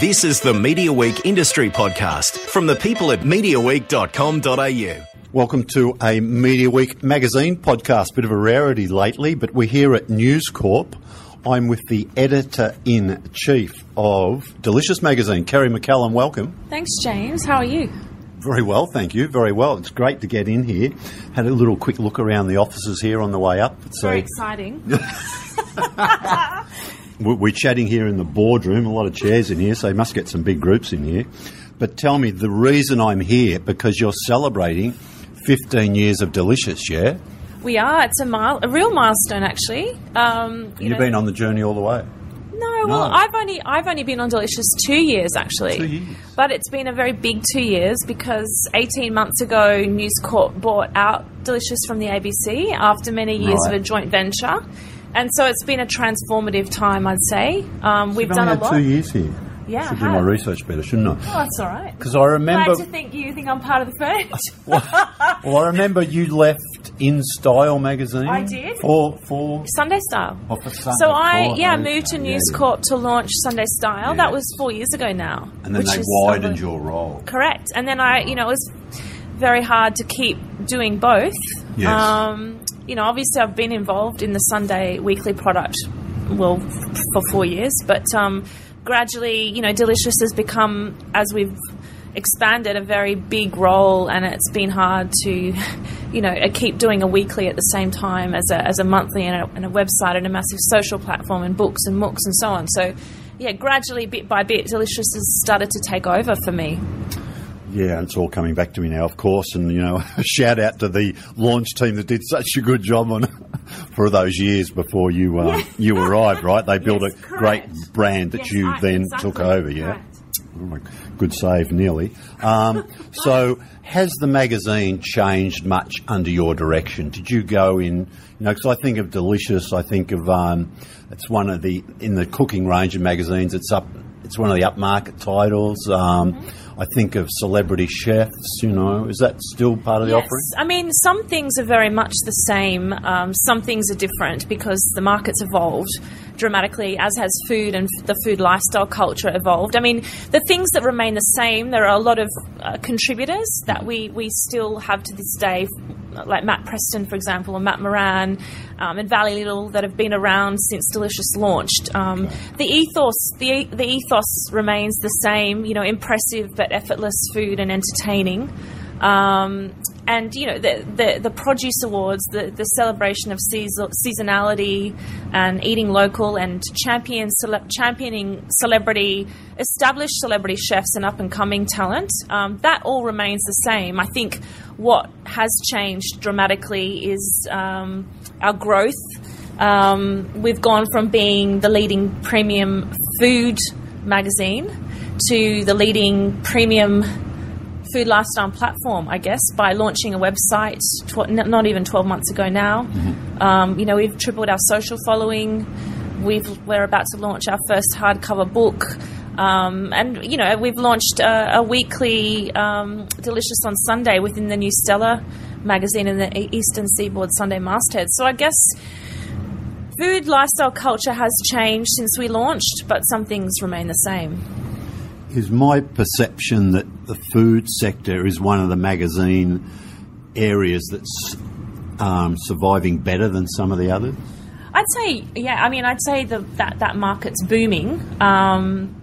This is the Media Week Industry Podcast from the people at MediaWeek.com.au. Welcome to a Media Week magazine podcast. Bit of a rarity lately, but we're here at News Corp. I'm with the editor in chief of Delicious Magazine, Kerrie McCallum. Welcome. Thanks, James. How are you? Very well, thank you. Very well. It's great to get in here. Had a little quick look around the offices here on the way up. It's Very exciting. We're chatting here in the boardroom, a lot of chairs in here, so you must get some big groups in here. But tell me, the reason I'm here, because you're celebrating 15 years of Delicious, yeah? We are. It's a mile, a real milestone, actually. Um, you have been on the journey all the way. No, well, no. I've only I've only been on Delicious two years actually. Two years. But it's been a very big two years because 18 months ago, News Corp bought out Delicious from the ABC after many years right. of a joint venture and so it's been a transformative time, I'd say. Um, we've done a lot. Two years here. Yeah, should do my research better, shouldn't I? Oh, that's all right. Because I remember. Glad to think you think I'm part of the furniture. well, well, I remember you left In Style magazine. I did for for Sunday Style. Oh, for Sunday. So I yeah moved to News yeah. Corp to launch Sunday Style. That was four years ago now. And then they widened your role. Correct. And then I, you know, it was very hard to keep doing both. Yes. Um, you know, obviously I've been involved in the Sunday weekly product, well, for four years, but um, gradually, you know, Delicious has become, as we've expanded, a very big role, and it's been hard to, you know, keep doing a weekly at the same time as a, as a monthly and a, and a website and a massive social platform and books and mooks and so on. So, yeah, gradually, bit by bit, Delicious has started to take over for me. Yeah, it's all coming back to me now, of course. And, you know, a shout out to the launch team that did such a good job on for those years before you uh, you arrived, right? They built yes, a correct. great brand that yes, you I, then exactly, took over, yeah? Oh, good save, nearly. Um, so, has the magazine changed much under your direction? Did you go in, you know, because I think of Delicious, I think of, um, it's one of the, in the cooking range of magazines, it's up, it's one of the upmarket titles. Um, mm-hmm I think of celebrity chefs, you know, is that still part of the yes. offering? I mean, some things are very much the same, um, some things are different because the market's evolved dramatically, as has food and the food lifestyle culture evolved. I mean, the things that remain the same, there are a lot of uh, contributors that we, we still have to this day, like Matt Preston, for example, or Matt Moran, um, and Valli Little, that have been around since Delicious launched. Um, the ethos, the, the ethos remains the same, you know, impressive but effortless food and entertaining. Um, and you know the, the, the produce awards, the, the celebration of seasonality and eating local, and champion cele- championing celebrity, established celebrity chefs and up and coming talent. Um, that all remains the same. I think what has changed dramatically is um, our growth. Um, we've gone from being the leading premium food magazine to the leading premium food lifestyle platform, I guess, by launching a website tw- not even 12 months ago now. Mm-hmm. Um, you know, we've tripled our social following. We've, we're about to launch our first hardcover book. Um, and, you know, we've launched a, a weekly um, Delicious on Sunday within the new Stella magazine and the Eastern Seaboard Sunday masthead. So I guess food lifestyle culture has changed since we launched, but some things remain the same is my perception that the food sector is one of the magazine areas that's um, surviving better than some of the others? I'd say, yeah. I mean, I'd say the, that that market's booming. Um,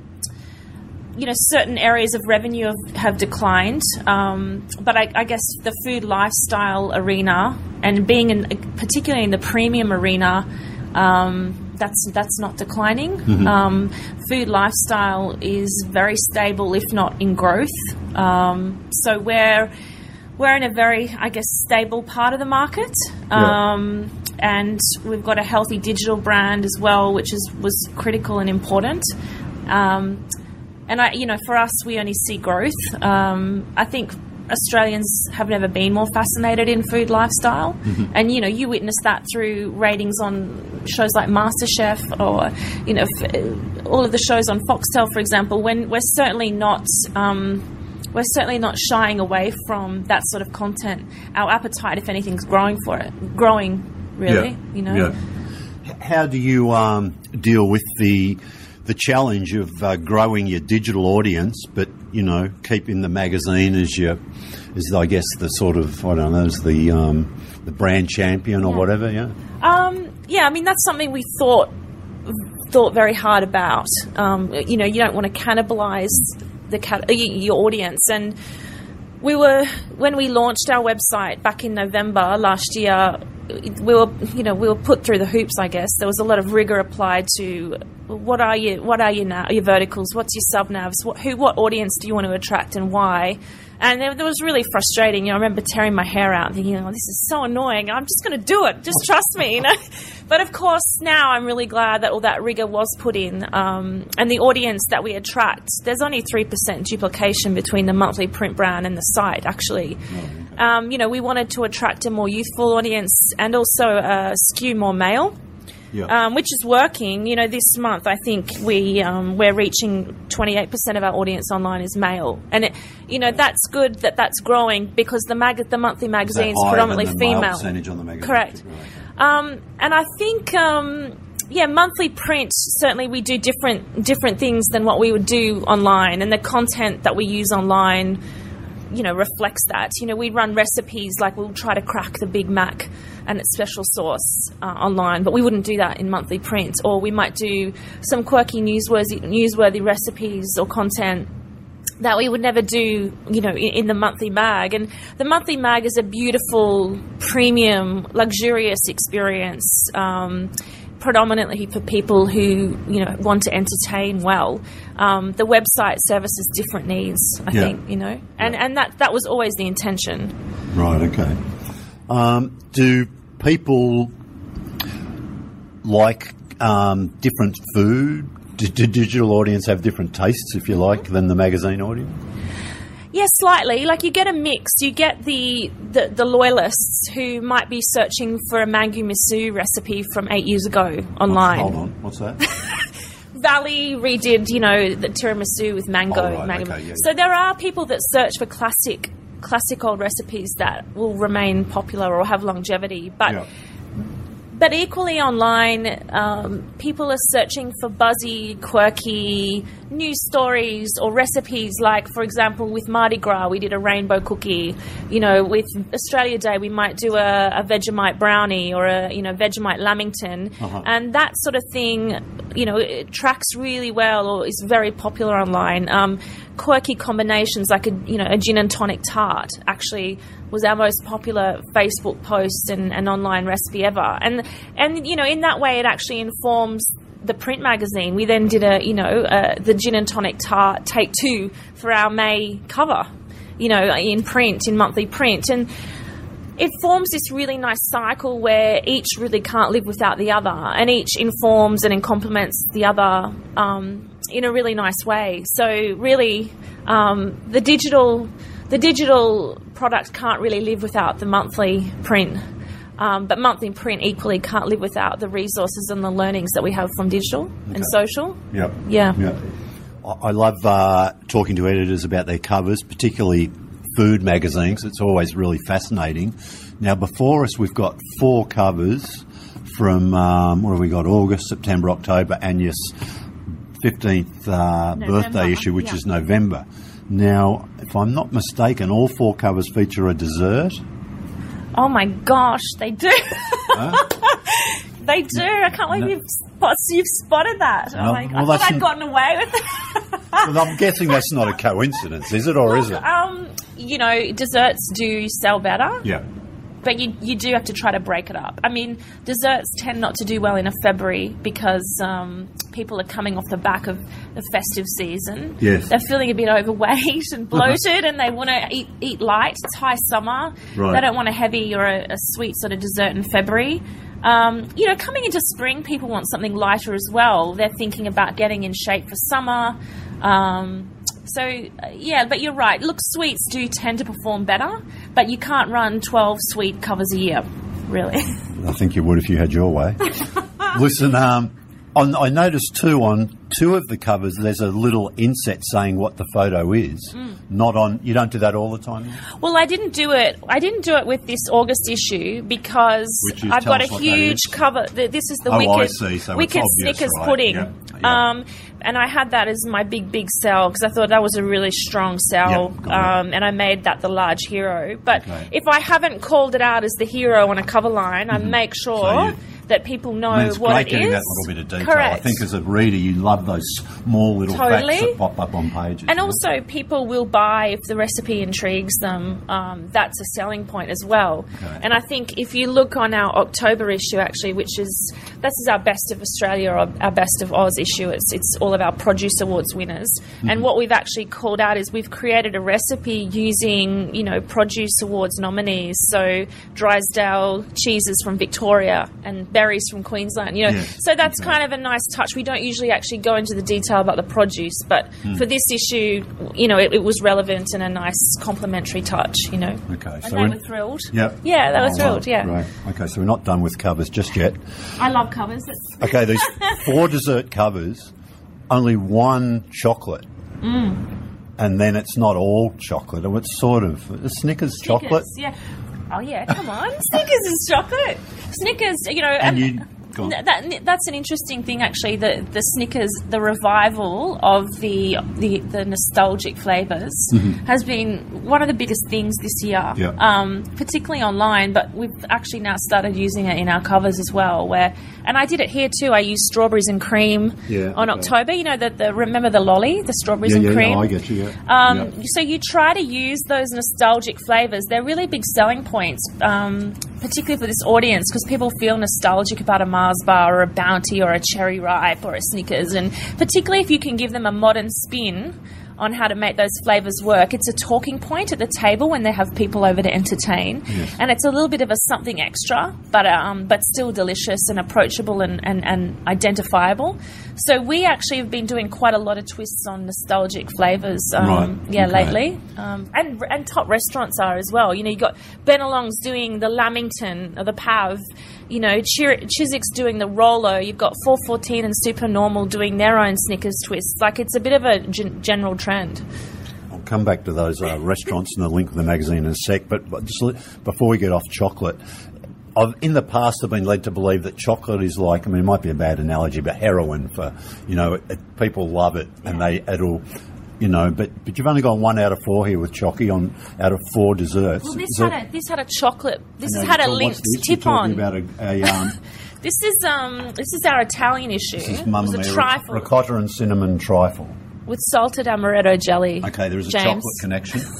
you know, certain areas of revenue have, have declined, um, but I, I, guess the food lifestyle arena and being in, particularly in the premium arena. Um, that's that's not declining. Mm-hmm. Um, food lifestyle is very stable, if not in growth. Um, so we're we're in a very, I guess, stable part of the market. Um, yeah. And we've got a healthy digital brand as well, which is was critical and important. Um, and I, you know, for us, we only see growth. Um, I think Australians have never been more fascinated in food lifestyle, mm-hmm. and you know you witness that through ratings on shows like MasterChef or you know f- all of the shows on Foxtel, for example. When we're certainly not. Um, we're certainly not shying away from that sort of content. Our appetite, if anything, is growing for it. Growing, really. Yeah. You know. Yeah. How do you um, deal with the the challenge of uh, growing your digital audience, but you know, keeping the magazine as your, as I guess the sort of I don't know, as the um, the brand champion or Yeah. whatever. Yeah. Um, yeah, I mean that's something we thought thought very hard about. Um, you know, you don't want to cannibalize the cat- your audience, and we were when we launched our website back in November last year. We were, you know, we were put through the hoops. I guess there was a lot of rigor applied to what are you, what are your your verticals, what's your sub navs, what, who, what audience do you want to attract, and why. And it, it was really frustrating. You know, I remember tearing my hair out, and thinking, "Oh, this is so annoying. I'm just going to do it. Just trust me." You know. But of course, now I'm really glad that all that rigor was put in, um, and the audience that we attract. There's only three percent duplication between the monthly print brand and the site. Actually, um, you know, we wanted to attract a more youthful audience and also uh, skew more male Yeah. um, which is working. You know, this month I think we um, we're reaching 28% of our audience online is male, and it, you know that's good that that's growing because the mag the monthly magazine is predominantly than the male female. percentage on the magazine? Correct. Um, and I think, um, yeah, monthly print. Certainly, we do different different things than what we would do online, and the content that we use online, you know, reflects that. You know, we run recipes like we'll try to crack the Big Mac and its special sauce uh, online, but we wouldn't do that in monthly print. Or we might do some quirky newsworthy newsworthy recipes or content that we would never do, you know, in, in the monthly mag. And the monthly mag is a beautiful, premium, luxurious experience, um, predominantly for people who, you know, want to entertain well. Um, the website services different needs, I Yeah. think, you know, and and that that was always the intention. Right. Okay. Um, do people like um, different food? Do, do digital audience have different tastes, if you like, than the magazine audience? Yeah, slightly. Like you get a mix. You get the, the, the loyalists who might be searching for a mango miso recipe from eight years ago online. Hold on. What's that? Valli redid, you know, the tiramisu with mango. Oh, right, mango. okay, yeah, so there are people that search for classic, classic old recipes that will remain popular or have longevity. But yeah. But equally online, um, people are searching for buzzy, quirky news stories or recipes. Like, for example, with Mardi Gras, we did a rainbow cookie. You know, with Australia Day, we might do a, a Vegemite brownie or a you know Vegemite Lamington, Uh-huh. and that sort of thing. You know, it tracks really well or is very popular online. Um, quirky combinations like a you know a gin and tonic tart actually was our most popular Facebook post and, and online recipe ever. And and you know in that way it actually informs the print magazine. We then did a you know uh, the gin and tonic tart take two for our May cover. You know in print in monthly print and. It forms this really nice cycle where each really can't live without the other, and each informs and complements the other um, in a really nice way. So, really, um, the digital the digital product can't really live without the monthly print. Um, but monthly print equally can't live without the resources and the learnings that we have from digital and social. Yep. Yeah. Yep. I love uh, talking to editors about their covers, particularly food magazines. It's always really fascinating. Now, before us, we've got four covers from um, what have we got? August, September, October, and yes, fifteenth uh, birthday issue, which yeah. is November. Now, if I'm not mistaken, all four covers feature a dessert. Oh my gosh, they do. they do. I can't believe No. you've, spot- you've spotted that. No, Oh my, well, I thought I'd gotten away with it. Well, I'm guessing that's not a coincidence, is it, or is it? Um, you know, desserts do sell better, Yeah. But you, you do have to try to break it up. I mean, desserts tend not to do well in a February because um, people are coming off the back of the festive season. Yes. They're feeling a bit overweight and bloated and they want to eat, eat light. It's high summer. Right. They don't want a heavy or a, a sweet sort of dessert in February. Um, you know, coming into spring, people want something lighter as well. They're thinking about getting in shape for summer. Um, so, uh, yeah, but you're right. Look, sweets do tend to perform better, but you can't run 12 sweet covers a year, really. I think you would if you had your way. Listen, um, on, I noticed too on two of the covers there's a little inset saying what the photo is. Mm. Not on. You don't do that all the time. Well, I didn't do it. I didn't do it with this August issue because is- I've got a us what that huge cover. This is the Oh, I wicked, see. So wicked obvious, Snickers right. pudding. Yeah, yeah. Um, and I had that as my big, big sell because I thought that was a really strong sell, Yep, um, and I made that the large hero. But Okay. if I haven't called it out as the hero on a cover line, I make sure Mm-hmm. So that people know I mean, it's what great it getting is. that little bit of detail. Correct. I think as a reader, you love those small little Totally. facts that pop up on pages. And also, people will buy if the recipe intrigues them. Um, that's a selling point as well. Okay. And I think if you look on our October issue, actually, which is this is our best of Australia or our best of Oz issue. It's it's all of our produce awards winners. Mm-hmm. And what we've actually called out is we've created a recipe using you know produce awards nominees. So Drysdale cheeses from Victoria and berries from Queensland. You know, so that's kind of a nice touch. We don't usually actually go into the detail about the produce, but Hmm. for this issue, you know, it, it was relevant and a nice complimentary touch. You know, Okay, and so they were thrilled. Yep. yeah, they were Oh, thrilled. right, Yeah, Right. Okay, so we're not done with covers just yet. I love covers. It's, Okay, these four dessert covers, only one chocolate. Mm. And then it's not all chocolate. and It's sort of a Snickers, chocolate. Yeah. Oh yeah, come on. Snickers is chocolate. Snickers, you know, And you- that, that's an interesting thing, actually. The the Snickers, the revival of the the, the nostalgic flavors has been one of the biggest things this year. Mm-hmm. Yeah. Um, particularly online, but we've actually now started using it in our covers as well. Where and I did it here too. I used strawberries and cream Yeah, on okay. October. You know the, the remember the lolly, the strawberries Yeah, and cream. yeah, I get you, yeah. Um. So you try to use those nostalgic flavors. They're really big selling points, um, particularly for this audience, because people feel nostalgic about a Mars bar or a Bounty or a Cherry Ripe or a Snickers, and particularly if you can give them a modern spin on how to make those flavors work. It's a talking point at the table when they have people over to entertain, Yes. and it's a little bit of a something extra, but um, but still delicious and approachable and, and, and identifiable. So we actually have been doing quite a lot of twists on nostalgic flavors, um, Right, yeah, okay. lately, um, and and top restaurants are as well. You know, you got Benelong's doing the Lamington or the Pav. You know, Chiswick's doing the Rolo. You've got 414 and Supernormal doing their own Snickers twists. Like it's a bit of a gen- general trend. I'll come back to those uh, restaurants and the link of the magazine in a sec. But, but just li- before we get off chocolate, I've in the past I've been led to believe that chocolate is like I mean it might be a bad analogy, but heroin for you know it, people love it and they it'll. You know, but but you've only got one out of four here with Chocky on out of four desserts. Well, this Is had that- a this had a chocolate. This has had a Lindt tip on. about a, a um, This is um this is our Italian issue. this is it was a trifle ricotta and cinnamon trifle. with salted amaretto jelly. Okay, there is a James. chocolate connection.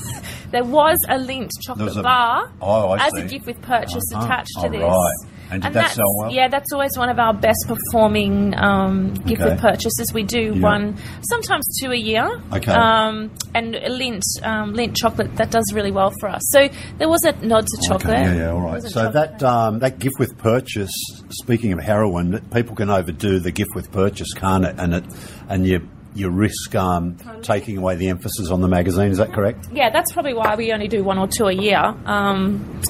There was a Lindt chocolate was a- bar Oh, as a gift with purchase Uh-huh. attached to this. right. And did that sell well? Yeah, that's always one of our best performing um, gift Okay. with purchases. We do Yeah. one, sometimes two a year. Okay. Um, and Lindt, um, Lindt chocolate that does really well for us. So there was a nod to chocolate. Okay, yeah, yeah, all right. So that um, that gift with purchase. Speaking of heroin, people can overdo the gift with purchase, can't it? And it and you you risk um, taking away the emphasis on the magazine. Is that correct? yeah, that's probably why we only do one or two a year. Um,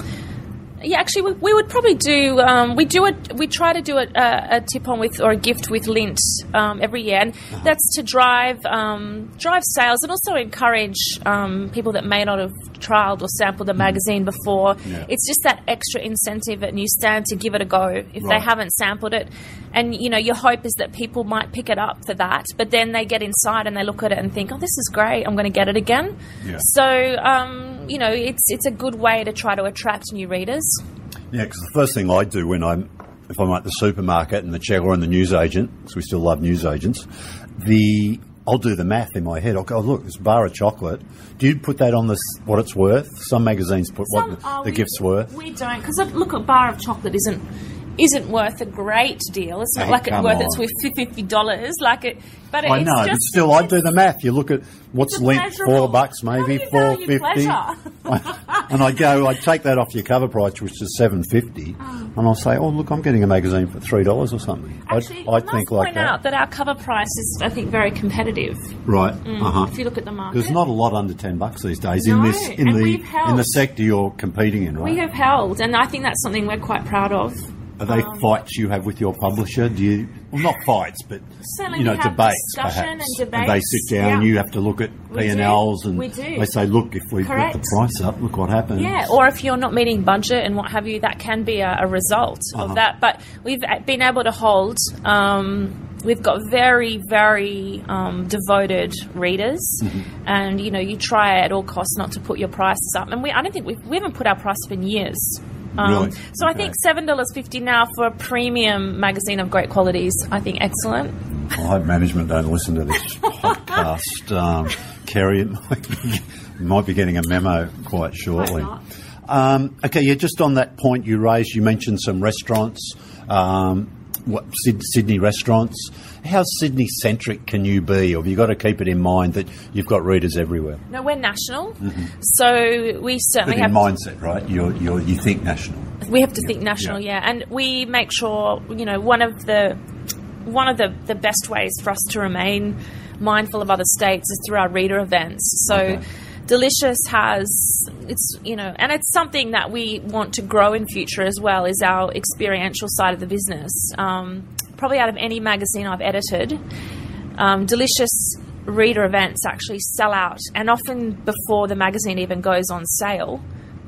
yeah, actually, we, we would probably do. Um, we do it. We try to do a, a, a tip on with or a gift with Lindt um, every year, and Uh-huh. that's to drive um, drive sales and also encourage um, people that may not have trialed or sampled the magazine before. Mm. Yeah. It's just that extra incentive at Newsstand to give it a go if they haven't sampled it. And you know, your hope is that people might pick it up for that, but then they get inside and they look at it and think, "Oh, this is great! I'm going to get it again." Yeah. So, um, you know, it's it's a good way to try to attract new readers. Yeah, because the first thing I do when I'm if I'm at the supermarket and the checker and the newsagent, because we still love newsagents, the I'll do the math in my head. I'll go, look, this bar of chocolate. Do you put that on this what it's worth? Some magazines put Some- what the, oh, the we- gift's worth. We don't because look, a bar of chocolate isn't isn't worth a great deal. It's not Hey, like it's worth on. it's worth fifty dollars. Like it, but I it's know, but just, still, I do the math. You look at what's Lindt, four bucks maybe, four fifty, and I go, I take that off your cover price, which is seven fifty, and I'll say, oh look, I'm getting a magazine for three dollars or something. Actually, I, I I must think like point that, out that our cover price is, I think, very competitive. right? Uh huh. If you look at the market, There's not a lot under ten bucks these days No, in this in the in the sector you're competing in, right? we have held, and I think that's something we're quite proud of. Are they um, fights you have with your publisher? Do you well not fights, but you know debates perhaps. and they sit down, yeah. you have to look at P and. Ls, and they say, look, if we put the price up, look what happens. Yeah, or if you're not meeting budget and what have you, that can be a, a result Uh-huh. of that. But we've been able to hold, um, we've got very, very um, devoted readers, Mm-hmm. and you know, you try at all costs not to put your prices up. And we, I don't think we've, we haven't put our price up in years. Um, Really? So I think seven dollars fifty now for a premium magazine of great quality is, I think, excellent. I hope management don't listen to this podcast, um, Kerrie. Might, be, might be getting a memo quite shortly. Um, okay, yeah, just on that point you raised, you mentioned some restaurants, um, what, Sydney restaurants. How Sydney centric can you be, or have you got to keep it in mind that you've got readers everywhere? No, we're national, so we certainly have mindset, right? You're, you're, you think national. we have to think national, yeah. yeah. and we make sure you know one of the one of the, the best ways for us to remain mindful of other states is through our reader events. So. Okay. Delicious has it's you know and it's something that we want to grow in future as well is our experiential side of the business. Um, probably out of any magazine I've edited, um, Delicious reader events actually sell out, and often before the magazine even goes on sale.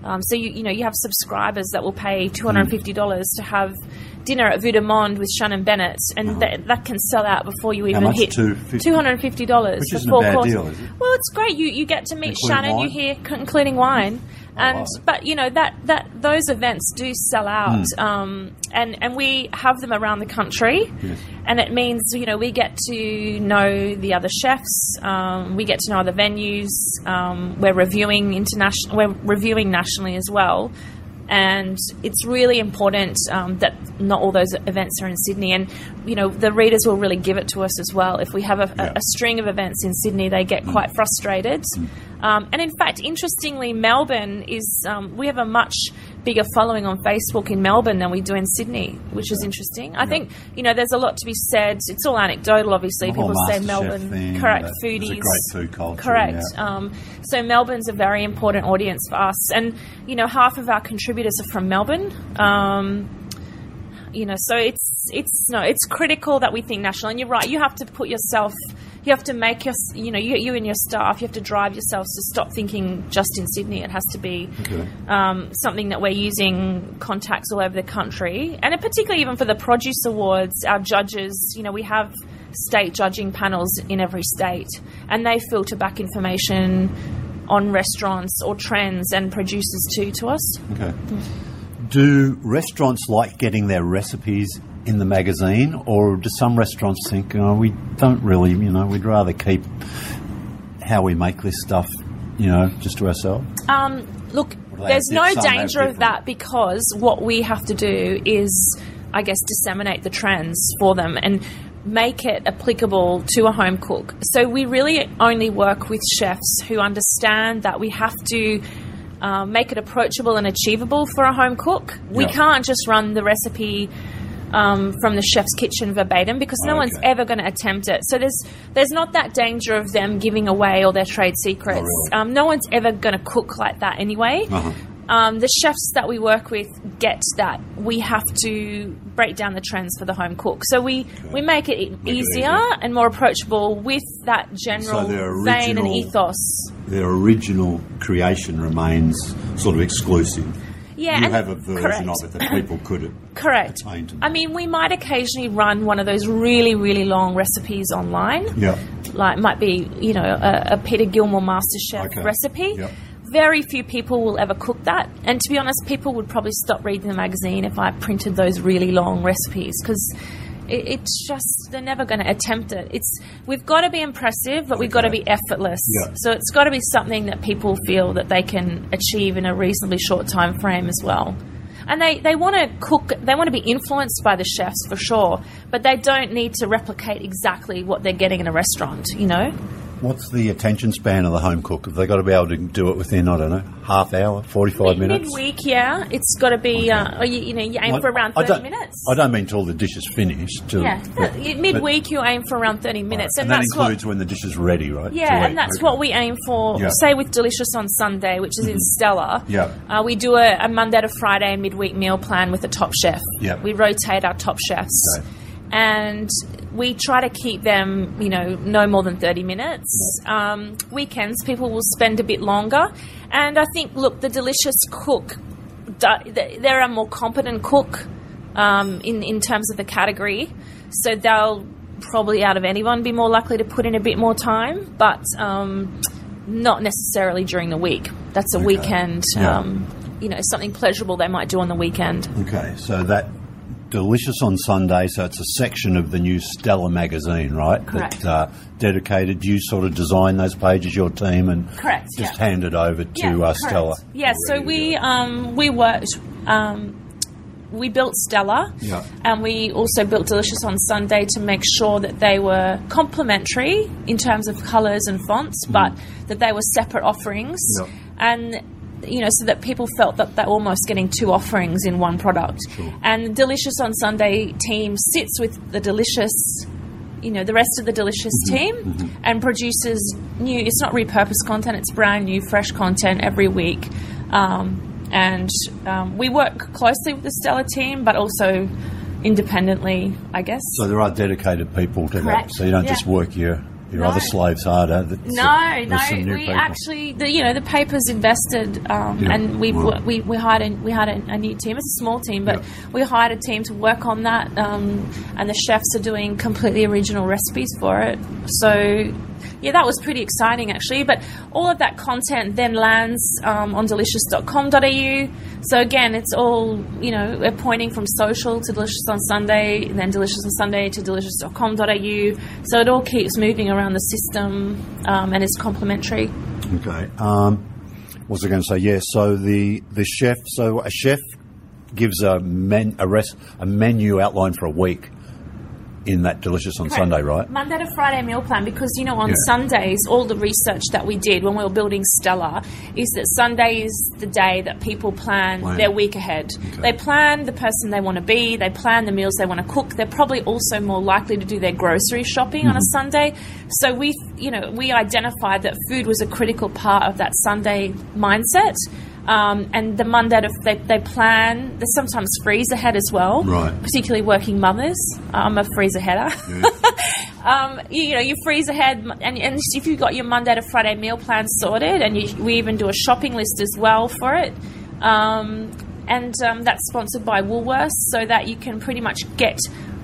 Um, so you you know you have subscribers that will pay two hundred and fifty dollars to have dinner at Vue de Monde with Shannon Bennett, and that, that can sell out before you even hit 250? two hundred and fifty dollars for four bad courses. deal, it? Well, it's great. You you get to meet Including Shannon. wine? You hear including wine, and wow. but you know that that those events do sell out, Hmm. um, and and we have them around the country, and it means you know we get to know the other chefs, um, we get to know other venues. Um, we're reviewing international, we're reviewing nationally as well. And it's really important um, that not all those events are in Sydney, and you know the readers will really give it to us as well. If we have a, Yeah. a, a string of events in Sydney, they get quite frustrated. Um, and in fact, interestingly, Melbourne is um, we have a much bigger following on Facebook in Melbourne than we do in Sydney, which is interesting. I think you know there's a lot to be said. It's all anecdotal, obviously. People say Melbourne, thing, correct? that- there's a Foodies, great food culture, correct. yeah. Um, so Melbourne's a very important audience for us, and you know half of our contributors are from Melbourne. Um, you know, so it's it's no, it's critical that we think national. And you're right, you have to put yourself, you have to make your, you know, you, you and your staff, you have to drive yourselves to stop thinking just in Sydney. It has to be Okay. um, something that we're using contacts all over the country, and particularly even for the produce awards, our judges, you know, we have state judging panels in every state, and they filter back information on restaurants or trends and producers too to us. Okay. Do restaurants like getting their recipes in the magazine, or do some restaurants think, oh, we don't really, you know, we'd rather keep how we make this stuff, you know, just to ourselves? Um, look, there's no danger of that because what we have to do is, I guess, disseminate the trends for them and make it applicable to a home cook. So we really only work with chefs who understand that we have to. Uh, make it approachable and achievable for a home cook. We Yeah. can't just run the recipe um, from the chef's kitchen verbatim because no one's ever going to attempt it. So there's there's not that danger of them giving away all their trade secrets. really? um, no one's ever going to cook like that anyway. Uh-huh. Um, the chefs that we work with get that we have to break down the trends for the home cook. So we, we make it Make it easier easier. and more approachable with that general their vein and ethos. Their original creation remains sort of exclusive. Yeah, you have a version correct. of it that people could Correct. I mean, we might occasionally run one of those really, really long recipes online. Yeah. like might be you know a, a Peter Gilmore MasterChef Okay. recipe. Yep. Very few people will ever cook that, and to be honest, people would probably stop reading the magazine if I printed those really long recipes because it, it's just they're never going to attempt it. It's we've got to be impressive, but we've got to be effortless. Yeah. So it's got to be something that people feel that they can achieve in a reasonably short time frame as well. And they, they want to cook, they want to be influenced by the chefs for sure, but they don't need to replicate exactly what they're getting in a restaurant, you know? What's the attention span of the home cook? Have they got to be able to do it within, I don't know, half hour, 45 minutes? Midweek, yeah. It's got to be, uh, you, you know, you aim for around 30 don't- minutes. I don't mean till the dish is finished. Till, yeah, but- midweek you aim for around 30 minutes, and, and, that includes what. when the dish is ready, right? Yeah, and that's Okay. what we aim for. Yeah. Say with Delicious on Sunday, which is in Stella. Yeah. Uh, we do a, a Monday to Friday midweek meal plan with a top chef. Yeah. We rotate our top chefs. Okay. And we try to keep them, you know, no more than 30 minutes. Um, weekends, people will spend a bit longer. And I think, look, the Delicious cook, they're a more competent cook um, in, in terms of the category. So they'll probably out of anyone be more likely to put in a bit more time, but um, not necessarily during the week. That's a weekend. Yeah. Um, you know, something pleasurable they might do on the weekend. Okay, so that Delicious on Sunday, so it's a section of the new Stella magazine, right? Correct. That, uh, dedicated, you sort of design those pages, your team, and Correct, just yeah. hand it over to uh, correct. Stella. Yeah, so we um, we worked. Um, we built Stella, Yeah. and we also built Delicious on Sunday to make sure that they were complementary in terms of colours and fonts, but that they were separate offerings. Yeah. and you know, so that people felt that they're almost getting two offerings in one product. And the Delicious on Sunday team sits with the Delicious you know the rest of the delicious Mm-hmm. team and produces new it's not repurposed content it's brand new fresh content every week um, and um, we work closely with the Stella team but also independently I guess So there are dedicated people to Correct, that, so you don't yeah. just work your, your No. other slaves harder. That's- no, no. We people. actually, the, you know, the papers invested, um, Yeah, and we we we hired a, we hired a, a new team. It's a small team, but Yeah. we hired a team to work on that, um, and the chefs are doing completely original recipes for it. So. Yeah, that was pretty exciting actually. But all of that content then lands um, on delicious.com.au. So again, it's all, you know, we're pointing from social to Delicious on Sunday, and then Delicious on Sunday to delicious.com.au. So it all keeps moving around the system um, and is complementary. Okay. Um, what was I going to say? Yeah. So the the chef. So a chef gives a men a rest a menu outline for a week in that delicious on Sunday, right? Monday to Friday meal plan because you know on Yeah. Sundays all the research that we did when we were building Stella is that Sunday is the day that people plan Plan. their week ahead. They plan the person they want to be, they plan the meals they want to cook. They're probably also more likely to do their grocery shopping on a Mm-hmm. Sunday. So we you know we identified that food was a critical part of that Sunday mindset. Um, and the Monday, to, they, they plan. They sometimes freeze ahead as well, Right. particularly working mothers. I'm a freeze aheader. um, you, you know, you freeze ahead, and, and if you've got your Monday to Friday meal plan sorted, and you, we even do a shopping list as well for it. Um, and um, that's sponsored by Woolworths, so that you can pretty much get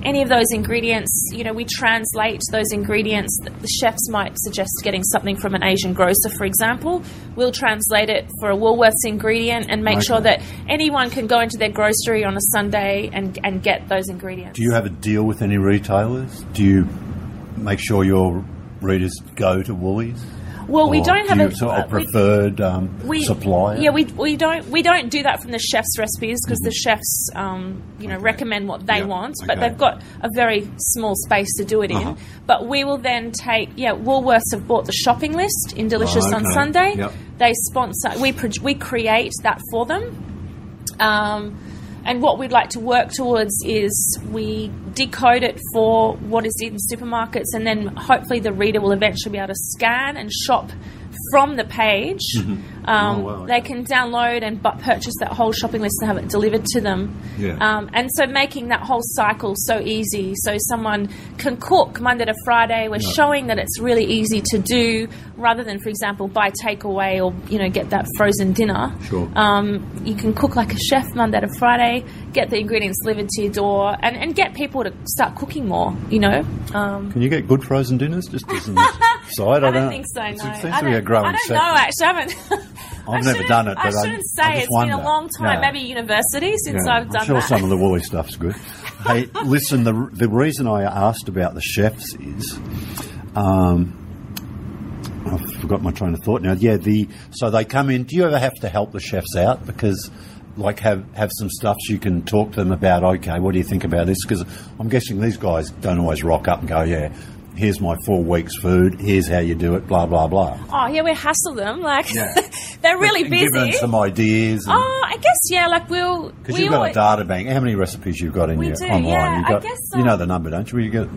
any of those ingredients. You know, we translate those ingredients. The chefs might suggest getting something from an Asian grocer, for example. We'll translate it for a Woolworths ingredient and make sure that anyone can go into their grocery on a Sunday and, and get those ingredients. Do you have a deal with any retailers? Do you make sure your readers go to Woolies? Well, we don't do have a sort of we- preferred um, we, supplier. Yeah, we, we don't we don't do that from the chefs' recipes because the chefs, um, you know, recommend what they want, but okay. they've got a very small space to do it Uh-huh. in. But we will then take yeah, Woolworths have bought the shopping list in Delicious Oh, on. Sunday. Yep. They sponsor we pro- we create that for them. Um, and what we'd like to work towards is we decode it for what is in supermarkets, and then hopefully the reader will eventually be able to scan and shop from the page. Mm-hmm. Um, Oh, wow, They okay. can download and but purchase that whole shopping list and have it delivered to them. Yeah. Um, and so making that whole cycle so easy, so someone can cook Monday to Friday. We're showing that it's really easy to do, rather than, for example, buy takeaway or you know get that frozen dinner. Sure. Um, you can cook like a chef Monday to Friday, get the ingredients delivered to your door, and, and get people to start cooking more. You know. Um, Can you get good frozen dinners? Just as an I, I don't think so. No, It seems I to be a don't- growing I don't know. Actually, I haven't. I I've never shouldn't- done it, I but I- shouldn't I say just it's been a wonder. long time. Yeah. Maybe university since Yeah, I've done I'm sure that. some of the woolly stuff's good. hey, listen, the the reason I asked about the chefs is, um, I've forgot my train of thought now. Yeah, the so they come in. Do you ever have to help the chefs out because? Like have have some stuff so you can talk to them about. Okay, what do you think about this? Because I'm guessing these guys don't always rock up and go, "Yeah, here's my four weeks' food. Here's how you do it." Blah blah blah. Oh yeah, we hassle them. Like Yeah. they're really And give them busy. some ideas. and- Oh, I guess yeah. Like we'll Because we you've got a data bank. How many recipes you've got in We your do, online? yeah, You've I got, guess, you know um, the number, don't you? You get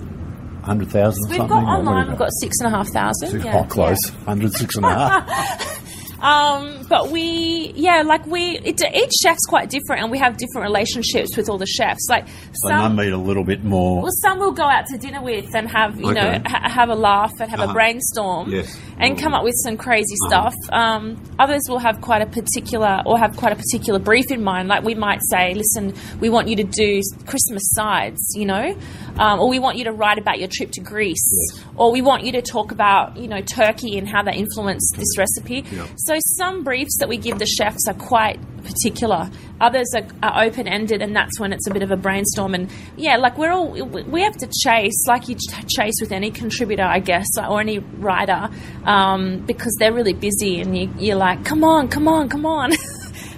hundred thousand We've something. got online. have We've got six and a half thousand. Six, yeah, oh, close. Hundred six and a half. Um, but we, yeah, like we, it, each chef's quite different, and we have different relationships with all the chefs. Like So none meet a little bit more. well, some we'll go out to dinner with and have you know ha- have a laugh and have a Uh-huh. brainstorm Yes. and come up with some crazy Uh-huh. stuff. Um, others will have quite a particular or have quite a particular brief in mind. Like we might say, "Listen, we want you to do Christmas sides," you know, um, or we want you to write about your trip to Greece, Yes. or we want you to talk about you know Turkey and how that influenced this recipe. Yep. So some briefs that we give the chefs are quite particular. Others are, are open ended, and that's when it's a bit of a brainstorm. And yeah, like we're all we have to chase, like you chase with any contributor, I guess, or any writer, um, because they're really busy, and you, you're like, come on, come on, come on.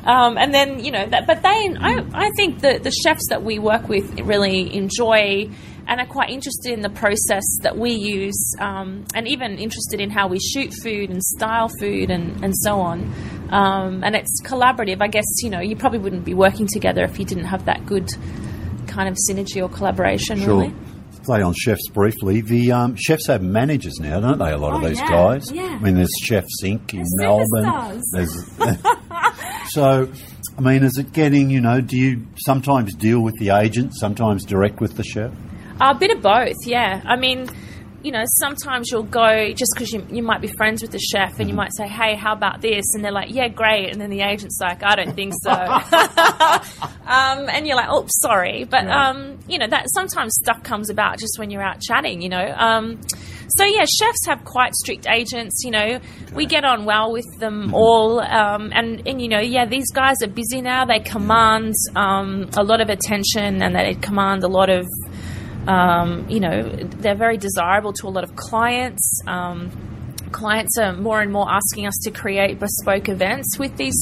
Um, and then you know that, but they, I, I think the the chefs that we work with really enjoy and are quite interested in the process that we use, um, and even interested in how we shoot food and style food and, and so on. Um, and it's collaborative. I guess you know you probably wouldn't be working together if you didn't have that good kind of synergy or collaboration. Sure. Really. Play on chefs briefly. The um, chefs have managers now, don't they? A lot of Oh, these yeah, guys. yeah. I mean, there's Chef Inc. in Melbourne. so, I mean, is it getting? You know, do you sometimes deal with the agent, sometimes direct with the chef? A bit of both, yeah. I mean, you know, sometimes you'll go just because you, you might be friends with the chef and you might say, hey, how about this? And they're like, yeah, great. And then the agent's like, I don't think so. um, and you're like, oh, sorry. But, um, you know, that sometimes stuff comes about just when you're out chatting, you know. Um, so, yeah, chefs have quite strict agents, you know. We get on well with them all. Um, and, and, you know, yeah, these guys are busy now. They command um, a lot of attention and they command a lot of um, you know, they're very desirable to a lot of clients. Um, clients are more and more asking us to create bespoke events with these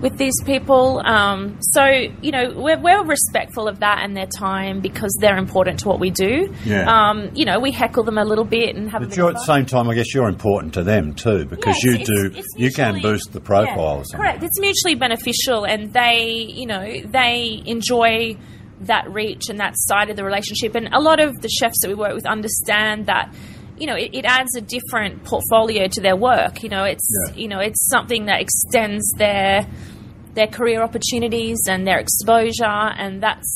with these people. Um, so you know, we're, we're respectful of that and their time because they're important to what we do. Yeah. Um, you know, we heckle them a little bit and have. But at the same time, I guess you're important to them too, because Yeah, you it's- do. it's- it's you can boost the profiles. yeah. Correct. It's mutually beneficial, and they, you know, they enjoy that reach and that side of the relationship. And a lot of the chefs that we work with understand that. You know, it, it adds a different portfolio to their work. You know, it's Yeah. you know, it's something that extends their their career opportunities and their exposure, and that's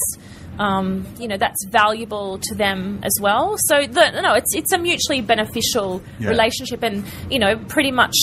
um, you know that's valuable to them as well. So the, no, it's it's a mutually beneficial Yeah. relationship, and you know pretty much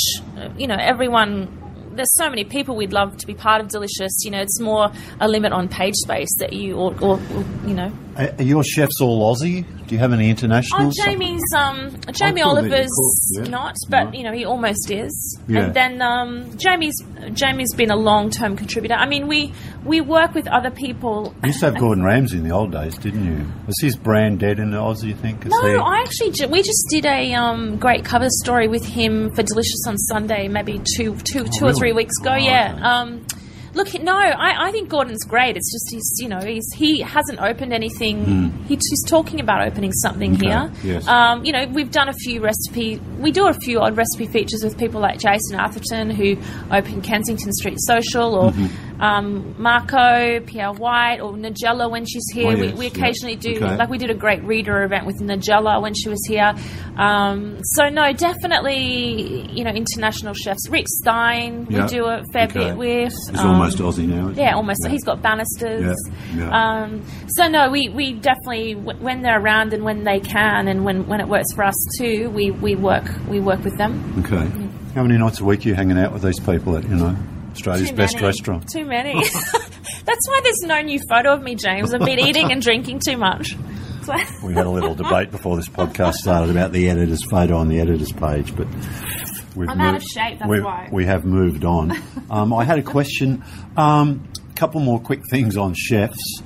you know everyone. There's so many people we'd love to be part of Delicious. You know, it's more a limit on page space that you or, or, or you know. Are are your chefs all Aussie? Do you have any international? Oh. Jamie's um, Jamie I thought that you Oliver's yeah. not, but Right. you know he almost is. Yeah. And then um, Jamie's Jamie's been a long term contributor. I mean, we we work with other people. You used to have Gordon Ramsay in the old days, didn't you? Was his brand dead in the Aussie? You think? Is No, I actually ju- we just did a um, great cover story with him for Delicious on Sunday, maybe two, two, two or three weeks ago. Oh, yeah. okay. Um, look, no, I, I think Gordon's great. It's just he's you know he's he hasn't opened anything. He, he's talking about opening something. Okay, here. yes. Um, you know, we've done a few recipe. We do a few odd recipe features with people like Jason Atherton, who opened Kensington Street Social, or Mm-hmm. Um, Marco, Pierre White, or Nigella when she's here. Oh, we, yes, we yeah. occasionally do Okay. like we did a great reader event with Nigella when she was here. Um, so no, definitely, you know, international chefs. Rick Stein, Yeah. we do a fair Okay. bit with. He's Um, almost Aussie now. isn't yeah, he? almost. He's got Bannisters. Yeah, yeah. Um, so no, we, we definitely w- when they're around and when they can and when, when it works for us too, we, we work we work with them. Okay. How many nights a week are you hanging out with these people at you know Australia's Too best many. restaurant? Too many. That's why there's no new photo of me, James. I've been eating and drinking too much. We had a little debate before this podcast started about the editor's photo on the editor's page, but we've I'm out moved- of shape, that's why. We have moved on. Um, I had a question. A um, couple more quick things on chefs.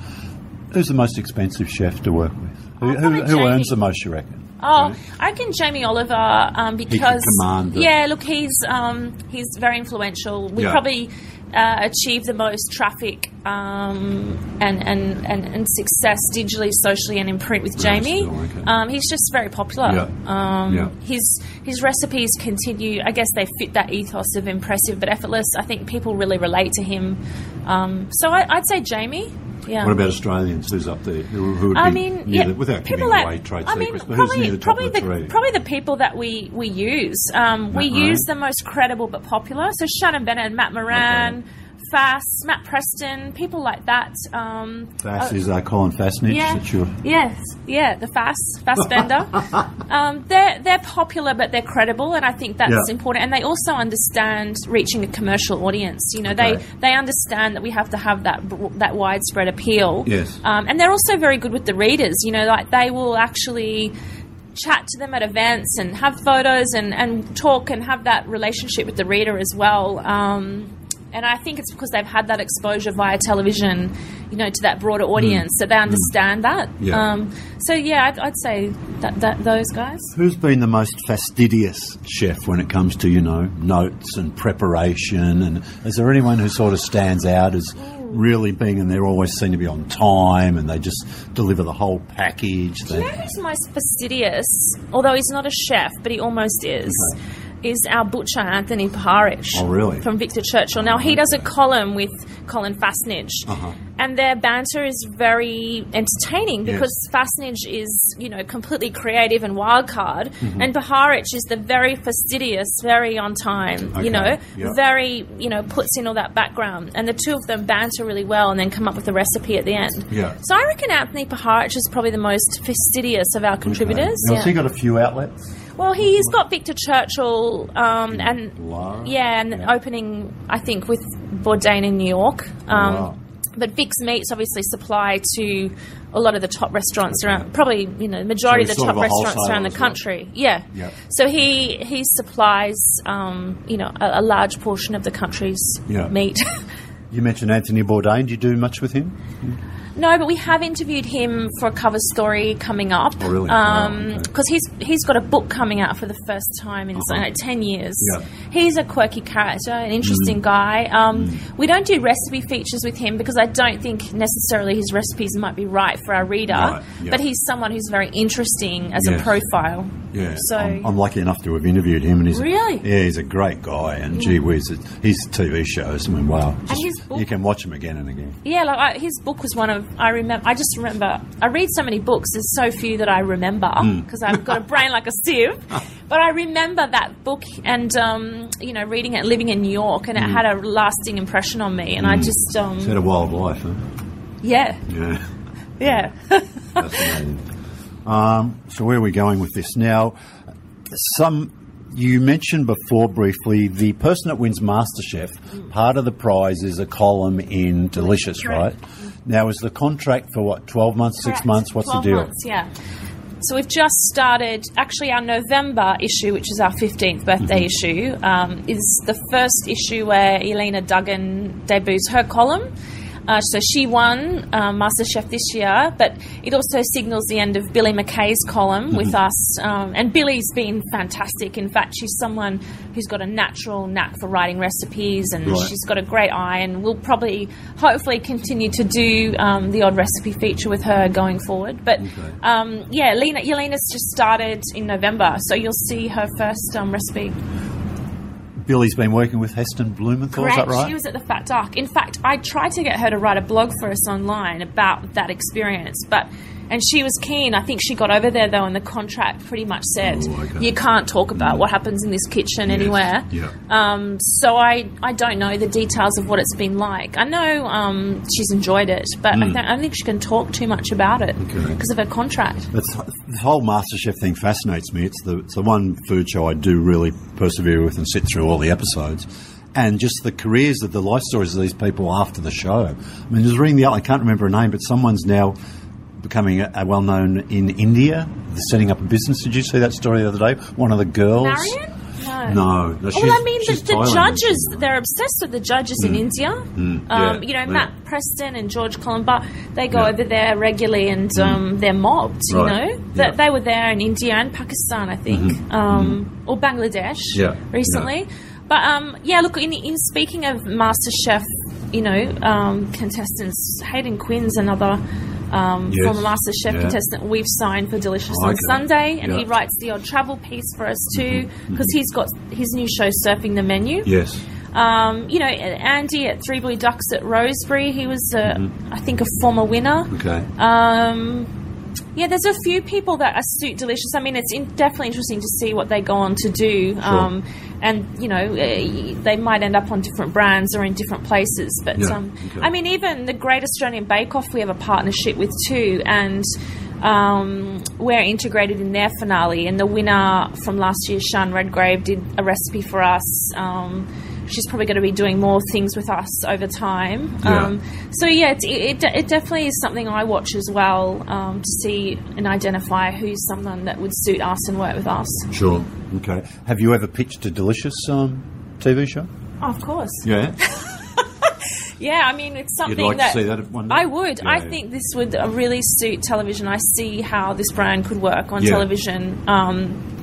Who's the most expensive chef to work with? Who, who, who earns the most, you reckon? Oh, I reckon Jamie Oliver um, because the- yeah, look, he's um, he's very influential. We Yeah. probably uh, achieve the most traffic um, and, and, and and success digitally, socially, and in print with Jamie. still, okay. um, he's just very popular. Yeah. Um, Yeah. His his recipes continue. I guess they fit that ethos of impressive but effortless. I think people really relate to him. Um, so I, I'd say Jamie. Yeah. What about Australians? Who's up there? Who, who would I be mean, yeah, the, without giving people that- away trade I mean, secrets, who's probably, near the top probably of the, probably the people that we we use. Um, we use the most credible but popular. So Shannon Bennett, Matt Moran, Fass, Matt Preston, people like that. Um, Fass uh, is uh, Colin Fassnidge. yeah, That's your, yes, yeah, the Fass, Fassbender. um, they're they're popular, but they're credible, and I think that's Yeah. important. And they also understand reaching a commercial audience. You know, they Okay. they understand that we have to have that that widespread appeal. Yes. um, and they're also very good with the readers. You know, like they will actually chat to them at events and have photos and, and talk and have that relationship with the reader as well. Um, and I think it's because they've had that exposure via television, you know, to that broader audience, that they understand that. Mm. Yeah. Um, so yeah, I'd, I'd say that, that those guys. Who's been the most fastidious chef when it comes to, you know, notes and preparation? And is there anyone who sort of stands out as really being, and they're always seen to be on time and they just deliver the whole package? Do you know who's most fastidious? Although he's not a chef, but he almost is. Is our butcher Anthony Puharich Oh, really? from Victor Churchill. Now he does a column with Colin Fassnidge, Uh-huh. and their banter is very entertaining Yes. because Fastnage is you know completely creative and wild card, Mm-hmm. and Puharich is the very fastidious, very on time. Okay, You know, yeah. very you know puts in all that background, and the two of them banter really well, and then come up with a recipe at the end. Yeah. So I reckon Anthony Puharich is probably the most fastidious of our contributors. Now, Yeah. has he got a few outlets? Well, he's got Victor Churchill um, and Lara? yeah, and Yeah. opening I think with Bourdain in New York. Um, wow. But Vic's Meats obviously supply to a lot of the top restaurants around, probably you know the majority So of the top of restaurants around the as well. country. Yeah. Yeah. So he he supplies um, you know a, a large portion of the country's meat. You mentioned Anthony Bourdain. Do you do much with him? No, but we have interviewed him for a cover story coming up. Oh, really? Um, Oh, okay. Because he's he's got a book coming out for the first time in Uh-huh. uh, ten years. Yeah. He's a quirky character, an interesting Mm. guy. Um, We don't do recipe features with him because I don't think necessarily his recipes might be right for our reader. Right, yeah. But he's someone who's very interesting as Yes. a profile. Yeah, So I'm, I'm lucky enough to have interviewed him, and he's Really? yeah, he's a great guy. And gee whiz, his TV shows. I mean, wow, just- his book- you can watch him again and again. Yeah, like I, his book was one of I remember. I just remember. I read so many books. There's so few that I remember Hmm. because I've got a brain like a sieve. But I remember that book and um, you know reading it, living in New York, and it Hmm. had a lasting impression on me. And I just um, He's had a wild life, huh? yeah, Yeah, yeah. fascinating. um, so where are we going with this now? Some. You mentioned before briefly the person that wins MasterChef. Part of the prize is a column in Delicious, right? Correct. Now, is the contract for what? Twelve months, six months? What's 12 the deal? Months, yeah. So we've just started. Actually, our November issue, which is our fifteenth birthday Mm-hmm. issue, um, is the first issue where Elena Duggan debuts her column. Uh, so she won um, MasterChef this year, but it also signals the end of Billie McKay's column with Mm-hmm. us. Um, and Billie's been fantastic. In fact, she's someone who's got a natural knack for writing recipes, and Right. she's got a great eye. And we'll probably, hopefully, continue to do um, the odd recipe feature with her going forward. But Okay. um, yeah, Lena, Yelena's just started in November, so you'll see her first um, recipe. Billie's been working with Heston Blumenthal, is that Correct. right? She was at the Fat Duck. In fact, I tried to get her to write a blog for us online about that experience, but and she was keen. I think she got over there though, and the contract pretty much said Oh, okay. you can't talk about what happens in this kitchen anywhere. yeah. Um, so I I don't know the details of what it's been like. I know um, she's enjoyed it, but I, th- I don't think she can talk too much about it Hmm. Okay. because of her contract. That's, the whole MasterChef thing fascinates me. It's the, it's the one food show I do really persevere with and sit through all the episodes. And just the careers of the life stories of these people after the show. I mean, just reading the I can't remember her name, but someone's now becoming a, a well known in India, setting up a business. Did you see that story the other day? One of the girls. Marion? No. No, Oh, well, I mean, the, the judges, they're obsessed with the judges in India. um, yeah, you know, yeah. Matt Preston and George Calombaris, they go Yeah. over there regularly and um, they're mobbed, Right, you know. That They were there in India and Pakistan, I think, um, or Bangladesh recently. But um, yeah, look, in, in speaking of MasterChef, you know, um, contestants, Hayden Quinn's another. Um, Yes, former MasterChef yeah. contestant we've signed for Delicious Oh, on. Sunday, and he Yeah. Mm-hmm. writes the odd travel piece for us too because he's got his new show surfing the menu Yes. Um, you know, Andy at Three Blue Ducks at Rosebery, he was, I think, a former winner. Okay. Um, yeah, there's a few people that are suit delicious. I mean, it's in, definitely interesting to see what they go on to do. Um, and you know, eh, they might end up on different brands or in different places. But Yeah, um, okay. I mean, even the Great Australian Bake Off, we have a partnership with too, and um, we're integrated in their finale. And the winner from last year, Sean Redgrave, did a recipe for us. Um, she's probably going to be doing more things with us over time. Yeah. Um, so yeah, it, it, it definitely is something I watch as well um, to see and identify who's someone that would suit us and work with us. Sure. Okay. Have you ever pitched a delicious um, TV show? Oh, of course. Yeah. Yeah, I mean it's something like that that? I would. I Yeah. think this would really suit television. I see how this brand could work on Yeah. television. Um,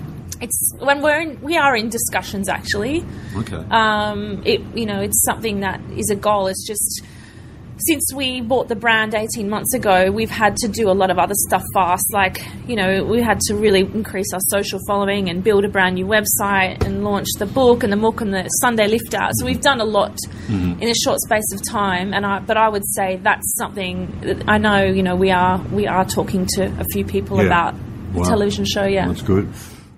it's when we're in, we are in discussions actually. Okay. Um, it you know it's something that is a goal. It's just since we bought the brand 18 months ago, we've had to do a lot of other stuff fast. Like, you know, we had to really increase our social following and build a brand new website and launch the book and the book and the Sunday lift out. So we've done a lot in a short space of time. And I, but I would say that's something that I know, you know, we are, we are talking to a few people Yeah. about the Wow. television show. Yeah. That's good.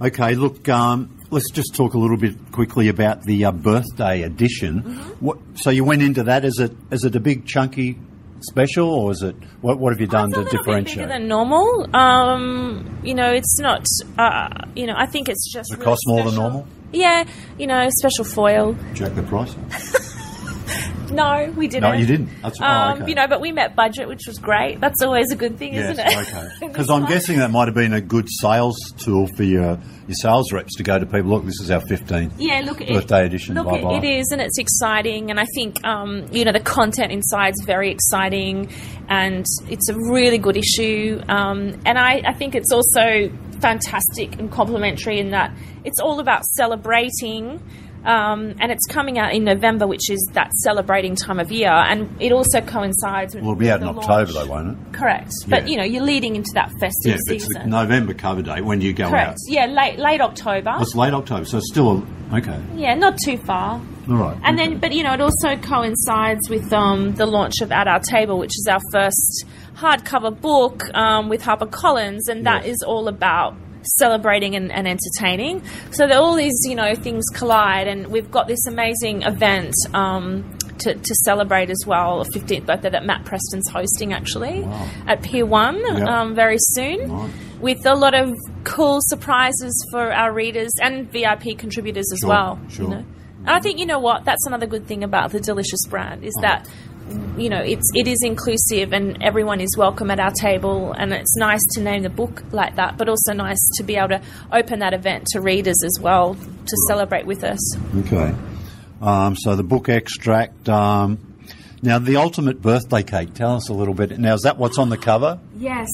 Okay, look, um, let's just talk a little bit quickly about the uh, birthday edition. Mm-hmm. What, so you went into that. Is it is it a big chunky special, or is it what, what have you done It's to little bit differentiate? bigger than normal. Um, you know, it's not. Uh, you know, I think it's just. It really cost more than normal? Yeah, you know, special foil. Jack the price? No, we didn't. No, you didn't. That's- oh, um, okay. You know, but we met budget, which was great. That's always a good thing, yes. isn't it? Okay. Because I'm guessing that might have been a good sales tool for your your sales reps to go to people. Look, this is our 15th. Yeah, look, it- Birthday edition, Look, blah, blah. it is, and it's exciting, and I think um, you know the content inside is very exciting, and it's a really good issue. Um, and I, I think it's also fantastic and complimentary in that it's all about celebrating. Um, and it's coming out in November, which is that celebrating time of year, and it also coincides with. Well, be out in October, launch. though, won't it? Correct, but you know you're leading into that festive Yeah, but it's. November cover date. When you go Correct. out? Yeah, late late October. Oh, it's late October, so it's still a, okay. Yeah, not too far. All right. And okay. then, but you know, it also coincides with um, the launch of At Our Table, which is our first hardcover book um, with HarperCollins, and that Yes. is all about celebrating and, and entertaining. So that all these, you know, things collide, and we've got this amazing event. Um, to, to celebrate as well, a 15th birthday that Matt Preston's hosting actually Wow. at Pier 1 Yep. um, very soon Nice. with a lot of cool surprises for our readers and VIP contributors as Sure, well. sure. You know? And I think you know what that's another good thing about the Delicious brand is that you know it's it is inclusive and everyone is welcome at our table and it's nice to name the book like that, but also nice to be able to open that event to readers as well to celebrate with us. Okay. Um, so the book extract. Um, now, the ultimate birthday cake. Tell us a little bit. Now, is that what's on the cover? Yes.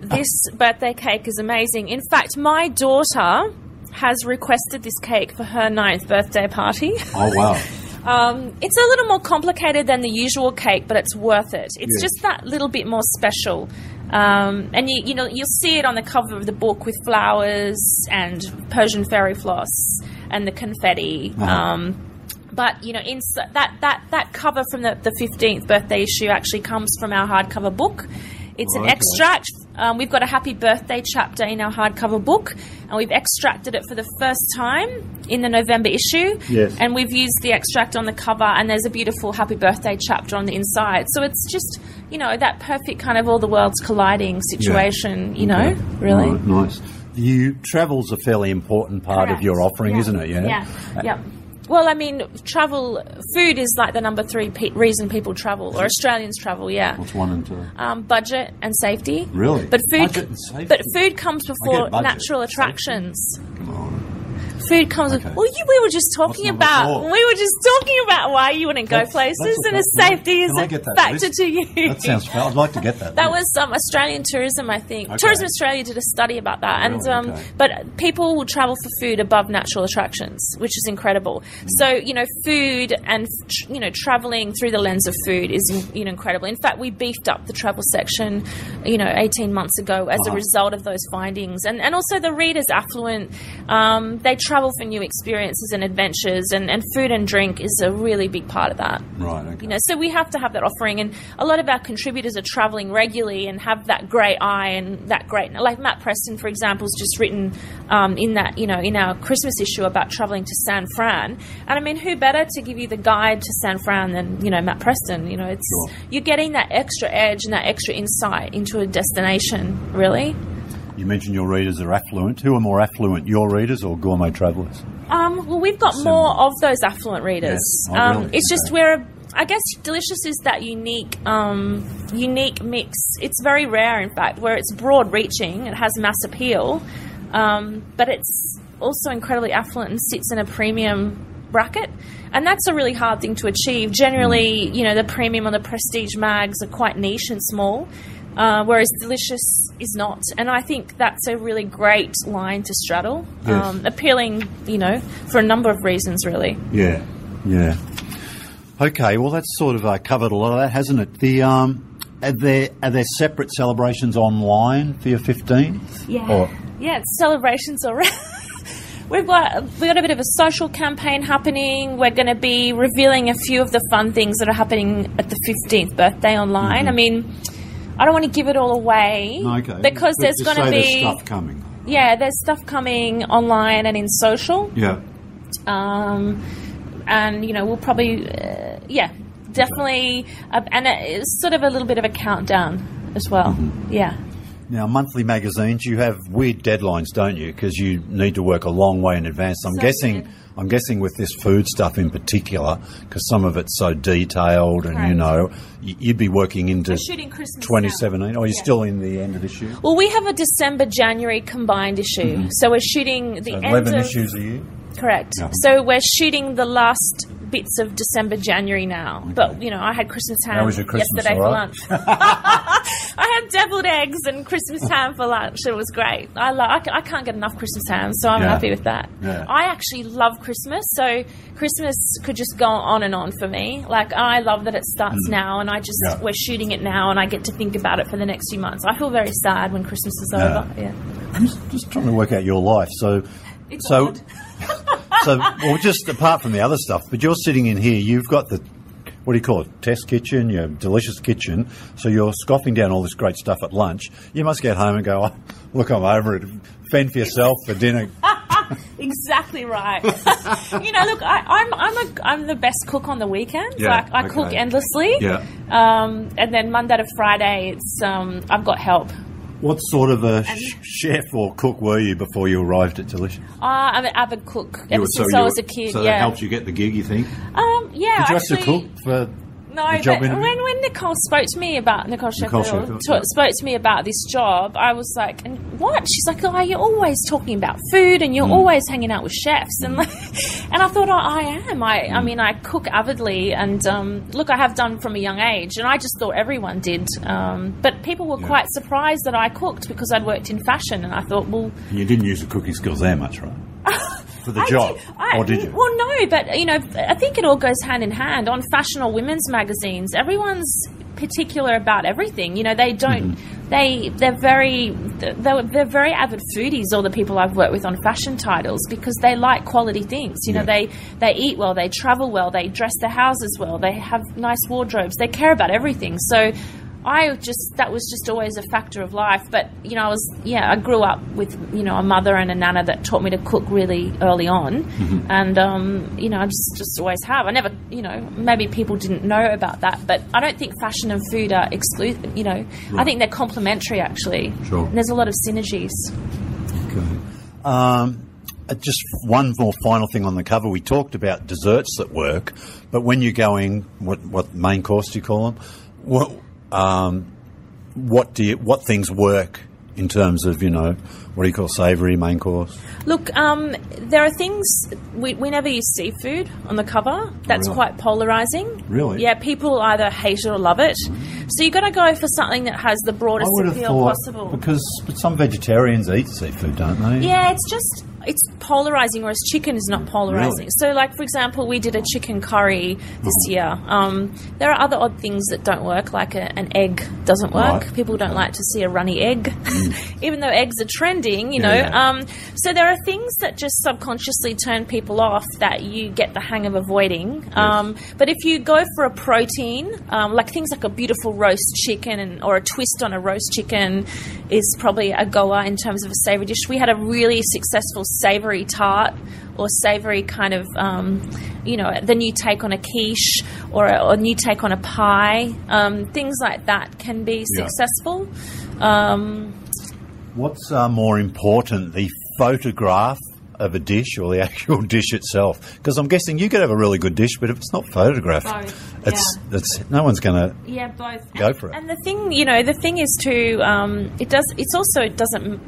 This birthday cake is amazing. In fact, my daughter has requested this cake for her ninth birthday party. Oh, wow. Um, it's a little more complicated than the usual cake, but it's worth it. It's Yes. just that little bit more special. Um, and you, you know, you'll see it on the cover of the book with flowers and Persian fairy floss and the confetti. Uh-huh. Um, but you know, ins- that that that cover from the the fifteenth birthday issue actually comes from our hardcover book. It's an Okay. extract. Um, we've got a happy birthday chapter in our hardcover book, and we've extracted it for the first time in the November issue. Yes. And we've used the extract on the cover, and there's a beautiful happy birthday chapter on the inside. So it's just, you know, that perfect kind of all the worlds colliding situation, you know, Okay. really. Right, nice. You travel's a fairly important part of your offering, Yeah. isn't it? Yeah. Yeah. Yeah. Well, I mean, travel, food is like the number three pe- reason people travel, or Australians travel, yeah. What's one and two? Um, budget and safety. Really? But food, Budget and safety? but food comes before natural Safety? attractions. Come on. Food comes. Okay. Well, you, we were just talking about. four? We were just talking about why you wouldn't go places, and a safety is a factor list? to you. That sounds fun. I'd like to get that. That list. was um, Australian tourism, I think. Okay. Tourism Australia did a study about that, and um, Okay. but people will travel for food above natural attractions, which is incredible. Mm. So you know, food and you know, traveling through the lens of food is you know incredible. In fact, we beefed up the travel section, you know, eighteen months ago as a Uh-huh. result of those findings, and and also the readers affluent. Um, they travel for new experiences and adventures, and, and food and drink is a really big part of that. Right. Okay. You know, so we have to have that offering, and a lot of our contributors are traveling regularly and have that great eye and that great, like Matt Preston, for example, has just written um, in that you know in our Christmas issue about traveling to San Fran, and I mean, who better to give you the guide to San Fran than you know Matt Preston? You know, it's Sure. you're getting that extra edge and that extra insight into a destination, really. You mentioned your readers are affluent. Who are more affluent, your readers or gourmet travellers? Um, well, we've got Similar. more of those affluent readers. Yes. Oh, um, really? It's just Okay. we're, I guess, delicious is that unique, um, unique mix. It's very rare, in fact, where it's broad-reaching. It has mass appeal, um, but it's also incredibly affluent and sits in a premium bracket. And that's a really hard thing to achieve. Generally, Mm. you know, the premium or the prestige mags are quite niche and small. Uh, whereas delicious is not, and I think that's a really great line to straddle. Yes. Um, appealing, you know, for a number of reasons, really. Yeah. Yeah. Okay. Well, that's sort of uh, covered a lot of that, hasn't it? The um, are there are there separate celebrations online for your fifteenth? Or, yeah, it's celebrations already. We've got we've got a bit of a social campaign happening. We're going to be revealing a few of the fun things that are happening at the fifteenth birthday online. I mean, I don't want to give it all away okay. because But there's going to be stuff coming. yeah, there's stuff coming online and in social. Yeah. um, and you know we'll probably uh, yeah definitely uh, and it's sort of a little bit of a countdown as well Mm-hmm. yeah Now, monthly magazines, you have weird deadlines, don't you? Because you need to work a long way in advance. I'm So guessing. weird. I'm guessing with this food stuff in particular, because some of it's so detailed, and you know, you'd be working into We're shooting Christmas 2017. Oh, you're Yeah. still in the end of the issue. well we have a december january combined issue mm-hmm. so we're shooting the So end 11 of issues a year. correct Yeah. so we're shooting the last bits of december january now but you know i had christmas ham was your Christmas, yesterday all for lunch I had deviled eggs and Christmas ham for lunch. It was great. I, lo- I, I can't get enough Christmas ham, so I'm Yeah. happy with that. Yeah. I actually love Christmas, so Christmas could just go on and on for me. Like I love that it starts now, and I just Mm. Yeah. we're shooting it now, and I get to think about it for the next few months. I feel very sad when Christmas is over. Yeah, I'm just, just trying to work out your life. So, it's so, so, well, just apart from the other stuff, but you're sitting in here. You've got the what do you call it? Test kitchen, your delicious kitchen. So you're scoffing down all this great stuff at lunch. You must get home and go, oh, look, I'm over it. Fend for yourself for dinner. Exactly right. you know, look, I, I'm I'm a I'm the best cook on the weekends. Yeah, like I okay. cook endlessly. Yeah. Um, and then Monday to Friday, it's um, I've got help. What sort of a sh- chef or cook were you before you arrived at Delicious? Uh, I'm an avid cook ever were- since you I were- was a kid. So yeah. that helped you get the gig, you think? Um, yeah. Did you actually, have to cook for No, but interview? when, when Nicole spoke to me about Nicole Nicole Sheffield Sheffield, yeah. spoke to me about this job, I was like, "And what?" She's like, "Oh, you're always talking about food, and you're always hanging out with chefs." And like, and I thought, oh, I am. I, Hmm. I mean, I cook avidly, and um, look, I have done from a young age, and I just thought everyone did. Um, but people were Yeah. quite surprised that I cooked because I'd worked in fashion, and I thought, well, You didn't use the cooking skills there much, right? For the I job, did- I- or did you? Well, no, but you know, I think it all goes hand in hand. On fashion or women's magazines, everyone's particular about everything. You know, they don't. Mm-hmm. They they're very they're, they're very avid foodies. All the people I've worked with on fashion titles because they like quality things. You know, Yeah. they they eat well, they travel well, they dress their houses well, they have nice wardrobes, they care about everything. So. I just that was just always a factor of life, but you know I was yeah I grew up with you know a mother and a nana that taught me to cook really early on, Mm-hmm. and um, you know I just just always have. I never you know maybe people didn't know about that, but I don't think fashion and food are exclusive. You know I think they're complementary actually. Sure. And there's a lot of synergies. Okay. Um, uh, just one more final thing on the cover. We talked about desserts that work, but when you're going, what what main course do you call them? What um, what do you, what things work in terms of you know what do you call savoury main course? Look, um, there are things we, we never use seafood on the cover. That's Really? quite polarizing. Really? Yeah, people either hate it or love it. So you've got to go for something that has the broadest appeal thought possible. because some vegetarians eat seafood, don't they? Yeah, it's just it's polarizing, whereas chicken is not polarizing. Really? So, like for example, we did a chicken curry this Mm-hmm. year. Um, there are other odd things that don't work, like a, an egg doesn't work. Right. People don't like to see a runny egg, even though eggs are trending. You know, Mm. Yeah. um, so there are things that just subconsciously turn people off that you get the hang of avoiding. Um, but if you go for a protein, um, like things like a beautiful roast chicken and, or a twist on a roast chicken, is probably a goer in terms of a savory dish. We had a really successful savory tart or savory kind of, um, you know, the new take on a quiche or a, or new take on a pie. Um, things like that can be Yeah. successful. Um, What's uh, more important, the photograph of a dish or the actual dish itself? Because I'm guessing you could have a really good dish, but if it's not photographed, Both, it's it's no one's going to. Yeah, both. Go and, for it. And the thing, you know, the thing is to Um, it does. It's also it doesn't.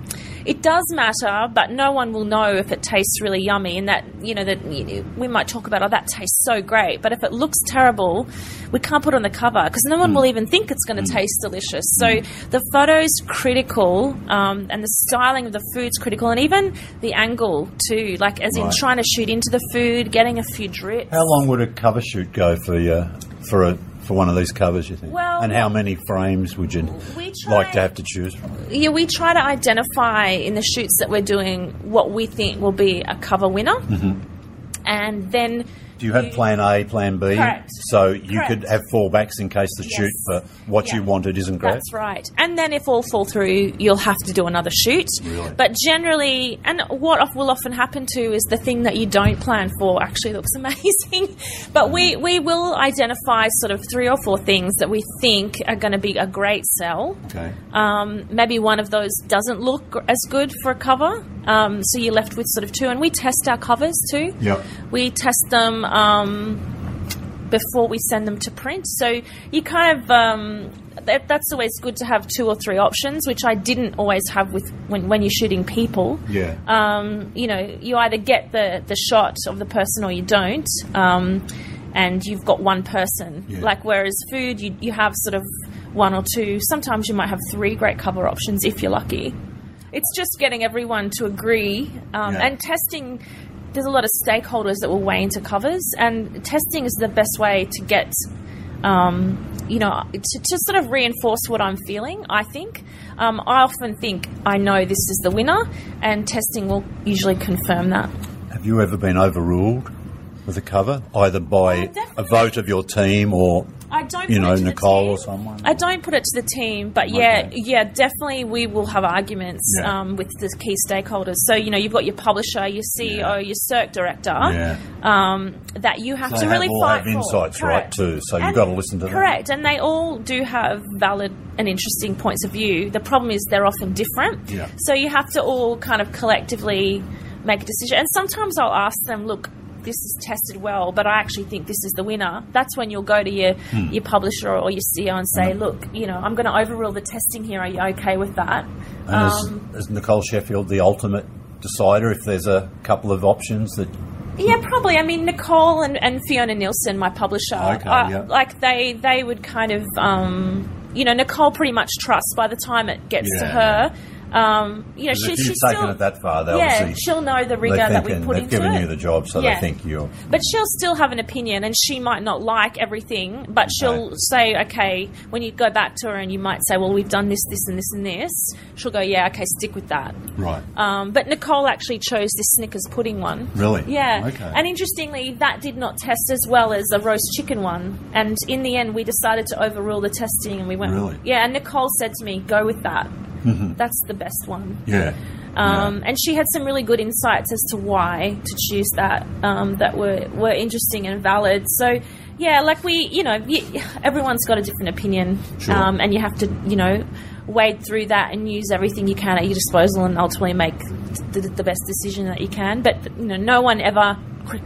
It does matter, but no one will know if it tastes really yummy. And that you know that you know, we might talk about. Oh, that tastes so great, but if it looks terrible, we can't put it on the cover because no one Hmm. will even think it's going to taste delicious. So the photo's critical, um, and the styling of the food's critical, and even the angle too. Like as in trying to shoot into the food, getting a few drips. How long would a cover shoot go for you for a for one of these covers? You think? Well- and how many frames would you We like to have to choose from? Yeah, we try to identify in the shoots that we're doing what we think will be a cover winner. Mm-hmm. And then you have plan A, plan B? Correct. So you Correct. could have fallbacks in case the Yes. shoot for what you wanted isn't great? That's right. And then if all fall through, you'll have to do another shoot. Really? But generally, and what will often happen too is the thing that you don't plan for actually looks amazing. but we, we will identify sort of three or four things that we think are going to be a great sell. Okay. Um, maybe one of those doesn't look as good for a cover, um, so you're left with sort of two. And we test our covers too. Yep. We test them um, before we send them to print. So you kind of um, that, that's always good to have two or three options, which I didn't always have with when, when you're shooting people. Yeah. Um, you know, you either get the the shot of the person or you don't. Um, and you've got one person. Yeah. Like whereas food, you you have sort of one or two. Sometimes you might have three great cover options if you're lucky. It's just getting everyone to agree um, Yeah. and testing. There's a lot of stakeholders that will weigh into covers, and testing is the best way to get, um, you know, to, to sort of reinforce what I'm feeling. I think um, I often think I know this is the winner, and testing will usually confirm that. Have you ever been overruled with a cover, either by Oh, a vote of your team or I don't. you put know it to the Nicole team. or someone? I don't put it to the team, but yeah, Okay. yeah, definitely we will have arguments Yeah. um, with the key stakeholders. So you know, you've got your publisher, your CEO, Yeah. your circ director, Yeah. um, that you have So to really have all fight have for. insights, right, too, so you've got to listen to them. Correct, and they all do have valid and interesting points of view. The problem is they're often different. Yeah. So you have to all kind of collectively make a decision. And sometimes I'll ask them, look. This is tested well, but I actually think this is the winner. That's when you'll go to your Hmm. your publisher or your CEO and say, "Look, you know, I'm going to overrule the testing here. Are you okay with that?" And Um, is, is Nicole Sheffield the ultimate decider if there's a couple of options that Yeah, probably. I mean, Nicole and, and Fiona Nielsen, my publisher, Okay, uh, yeah. like they they would kind of, um, you know, Nicole pretty much trusts by the time it gets to her. Um, you know, she, if she's taken still, it that far, yeah, she'll know the rigor that we put they've into given it. you the job, so Yeah. they think you're But she'll still have an opinion, and she might not like everything. But she'll say, okay, when you go back to her and you might say, well, we've done this, this, and this, and this. She'll go, yeah, okay, stick with that. right. Um, but Nicole actually chose this Snickers pudding one. Really? Yeah. Okay. And interestingly, that did not test as well as a roast chicken one. And in the end, we decided to overrule the testing and we went, Really? yeah. And Nicole said to me, go with that. That's the best one. yeah. Um, Yeah. And she had some really good insights as to why to choose that um, that were, were interesting and valid. So, yeah, like we, you know, everyone's got a different opinion, Sure. um, and you have to, you know, wade through that and use everything you can at your disposal, and ultimately make the, the best decision that you can. But you know, no one ever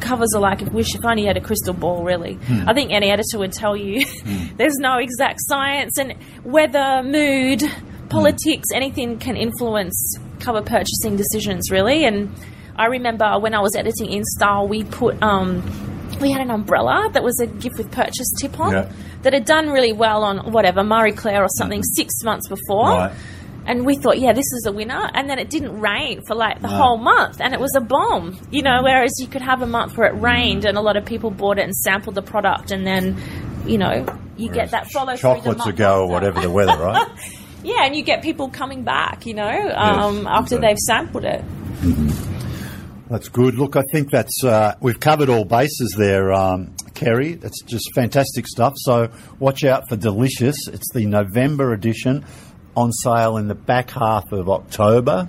covers are like wish if only you had a crystal ball really Hmm. i think any editor would tell you there's no exact science and weather mood Mm. politics anything can influence cover purchasing decisions really and i remember when i was editing in style we put um we had an umbrella that was a gift with purchase tip on Yeah. that had done really well on whatever Marie Claire or something mm. six months before Right. And we thought, yeah, this is a winner. And then it didn't rain for like the No. whole month, and it was a bomb. You know, whereas you could have a month where it mm. rained and a lot of people bought it and sampled the product, and then, you know, you get that follow through the Chocolates month ago or whatever the weather, right? Yeah, and you get people coming back, you know, um, after okay. they've sampled it. That's good. Look, I think that's uh, we've covered all bases there, um, Kerrie. That's just fantastic stuff. So watch out for Delicious. It's the November edition, on sale in the back half of October,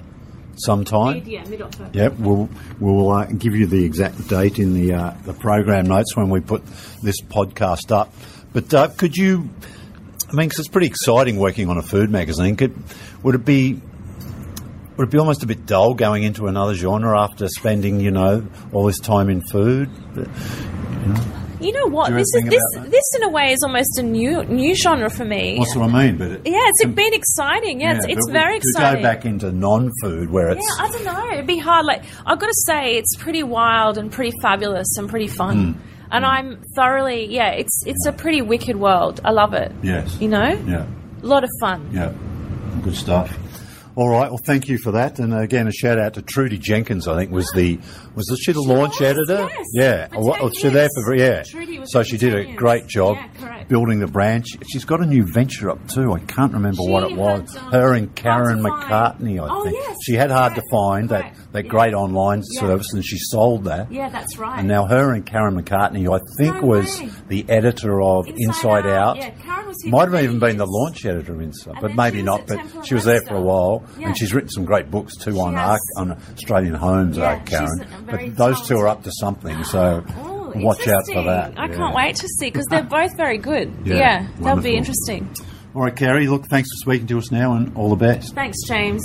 sometime. Yeah, mid October. Yep, we'll we'll uh, give you the exact date in the uh, the program notes when we put this podcast up. But uh, could you? I mean, because it's pretty exciting working on a food magazine. Could would it be? Would it be almost a bit dull going into another genre after spending, you know, all this time in food? You know what? You This is this this in a way is almost a new new genre for me. That's what I mean. But it, yeah, it's been exciting. Yeah, it's, yeah, it's but very to exciting. go back into non-food where it's Yeah, I don't know. It'd be hard. Like I've got to say, it's pretty wild and pretty fabulous and pretty fun. Hmm. And mm. I'm thoroughly, yeah. It's it's a pretty wicked world. I love it. yes, You know, yeah. a lot of fun. Yeah, good stuff. All right, well, thank you for that, and again, a shout out to Trudy Jenkins. I think was the was she the launch was, editor? yes, yeah, Oh, 10 oh, she there for yeah. So she did 10 a great job Yeah, building the brand. She- She's got a new venture up too. I can't remember what it was. had, um, Her and Karen. McCartney, I Oh, think. yes, she had hard to correct, find that that Yeah. great online Yeah. service, and she sold that. Yeah, that's right. And now her and Karen McCartney, I think, No was way. the editor of Inside, Out. Yeah, Karen was here Might have even been the launch editor of Inside, And but maybe not. But she was there for a while, Yeah. and she's written some great books too on has. Arc, on Australian homes. Yeah, uh, Karen, she's very but those two are up to something. So Oh, watch out for that. I Yeah. can't wait to see because they're both very good. Yeah, Yeah, that'll be interesting. All right, Kerrie. Look, thanks for speaking to us now, and all the best. Thanks, James.